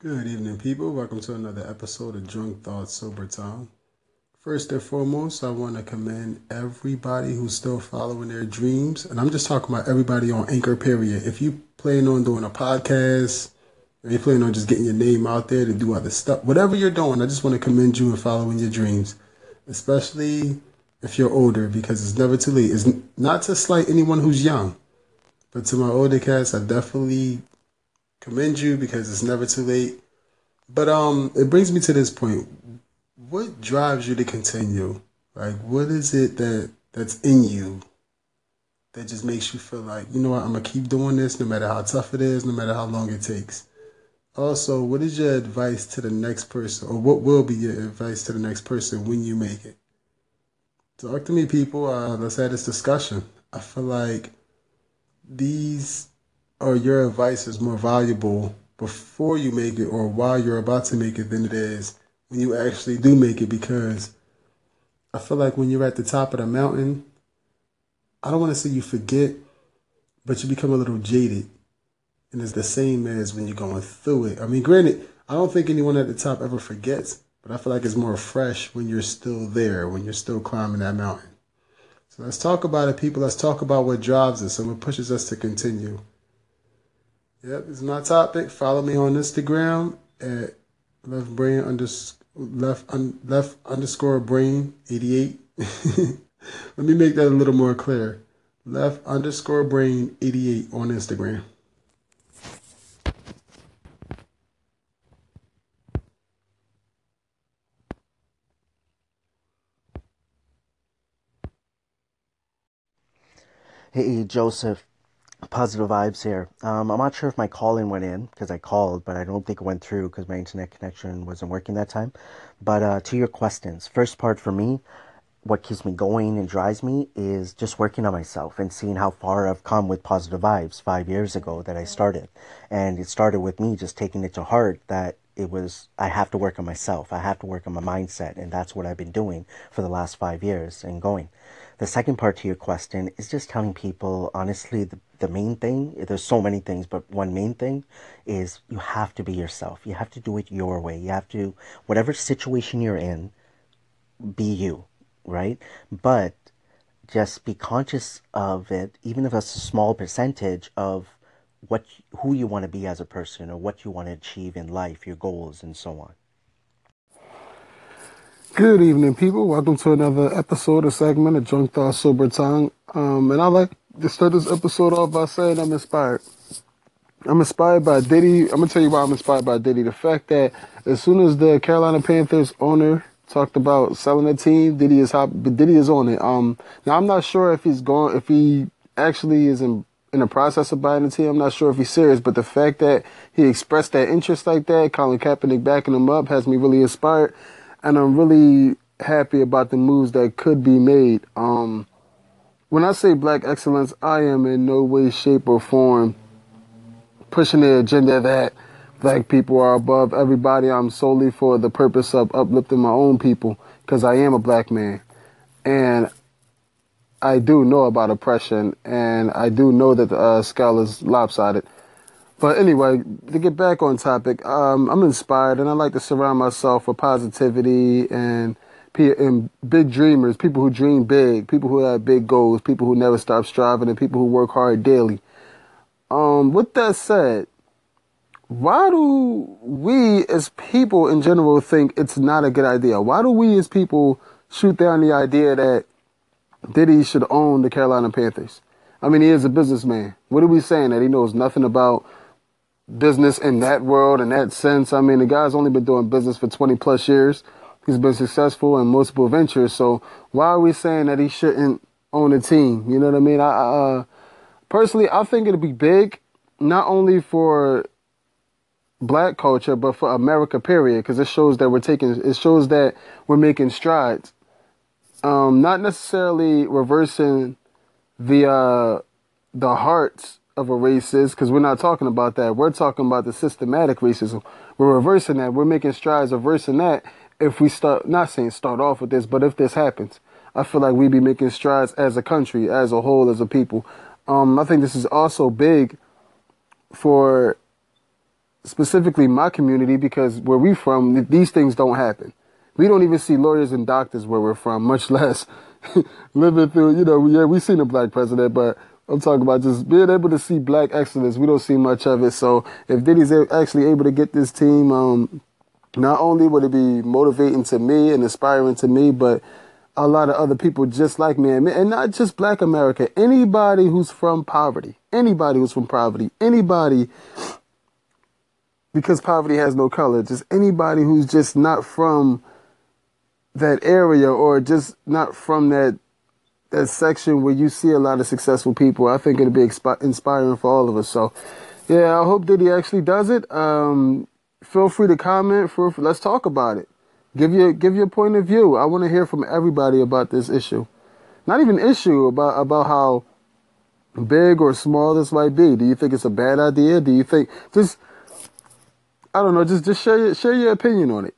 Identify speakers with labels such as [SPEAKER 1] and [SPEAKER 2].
[SPEAKER 1] Good evening, people. Welcome to another episode of Drunk Thoughts Sober Time. First and foremost, I want to commend everybody who's still following their dreams. And I'm just talking about everybody on Anchor, period. If you plan on doing a podcast, or you plan on just getting your name out there to do other stuff, whatever you're doing, I just want to commend you in following your dreams, especially if you're older, because it's never too late. It's not to slight anyone who's young, but to my older cats, I definitely commend you because it's never too late. But um, it brings me to this point. What drives you to continue? Like, what is it that that's in you that just makes you feel like, you know what, I'm gonna keep doing this no matter how tough it is, no matter how long it takes. Also, what is your advice to the next person, or what will be your advice to the next person when you make it? Talk to me, people. Uh, let's have this discussion. I feel like these or your advice is more valuable before you make it or while you're about to make it than it is when you actually do make it because I feel like when you're at the top of the mountain, I don't want to say you forget, but you become a little jaded. And it's the same as when you're going through it. I mean, granted, I don't think anyone at the top ever forgets, but I feel like it's more fresh when you're still there, when you're still climbing that mountain. So let's talk about it, people. Let's talk about what drives us and what pushes us to continue. Yep, it's my topic. Follow me on Instagram at left brain underscore left un, left underscore brain eighty eight. Let me make that a little more clear. Left underscore brain eighty eight on Instagram.
[SPEAKER 2] Hey, Joseph. Positive vibes here. Um, I'm not sure if my call in went in because I called, but I don't think it went through because my internet connection wasn't working that time. But uh, to your questions, first part for me, what keeps me going and drives me is just working on myself and seeing how far I've come with positive vibes five years ago that I started. And it started with me just taking it to heart that it was, I have to work on myself. I have to work on my mindset. And that's what I've been doing for the last five years and going. The second part to your question is just telling people, honestly, the, the main thing, there's so many things, but one main thing is you have to be yourself. You have to do it your way. You have to, whatever situation you're in, be you, right? But just be conscious of it, even if it's a small percentage of what, who you want to be as a person or what you want to achieve in life, your goals, and so on.
[SPEAKER 1] Good evening, people. Welcome to another episode or segment of Drunk Thought Sober Tongue. Um, and I like to start this episode off by saying I'm inspired. I'm inspired by Diddy. I'm gonna tell you why I'm inspired by Diddy. The fact that as soon as the Carolina Panthers owner talked about selling the team, Diddy is hop, Diddy is on it. Um, now I'm not sure if he's going, if he actually is in in the process of buying the team. I'm not sure if he's serious, but the fact that he expressed that interest like that, Colin Kaepernick backing him up, has me really inspired and I'm really happy about the moves that could be made. Um, when I say black excellence, I am in no way, shape, or form pushing the agenda that black people are above everybody. I'm solely for the purpose of uplifting my own people because I am a black man. And I do know about oppression and I do know that the uh, scale is lopsided. But anyway, to get back on topic, um, I'm inspired and I like to surround myself with positivity and, and big dreamers, people who dream big, people who have big goals, people who never stop striving, and people who work hard daily. Um, with that said, why do we as people in general think it's not a good idea? Why do we as people shoot down the idea that Diddy should own the Carolina Panthers? I mean, he is a businessman. What are we saying? That he knows nothing about business in that world, in that sense. I mean, the guy's only been doing business for 20 plus years. He's been successful in multiple ventures. So why are we saying that he shouldn't own a team? You know what I mean? I, uh, personally, I think it'd be big, not only for black culture, but for America, period, because it shows that we're taking, it shows that we're making strides. Um, not necessarily reversing the, uh, the hearts of a racist because we're not talking about that. We're talking about the systematic racism. We're reversing that. We're making strides reversing that if we start, not saying start off with this, but if this happens. I feel like we'd be making strides as a country, as a whole, as a people. Um, I think this is also big for specifically my community because where we from, these things don't happen. We don't even see lawyers and doctors where we're from, much less living through, you know, yeah, we've seen a black president, but I'm talking about just being able to see black excellence. We don't see much of it. So if Diddy's actually able to get this team, um, not only would it be motivating to me and inspiring to me, but a lot of other people just like me, and not just black America, anybody who's from poverty, anybody who's from poverty, anybody, because poverty has no color, just anybody who's just not from that area or just not from that that section where you see a lot of successful people, I think it'll be expi- inspiring for all of us. So, yeah, I hope that he actually does it. Um, feel free to comment. For let's talk about it. Give your give your point of view. I want to hear from everybody about this issue. Not even issue about about how big or small this might be. Do you think it's a bad idea? Do you think just I don't know, just just share your, share your opinion on it.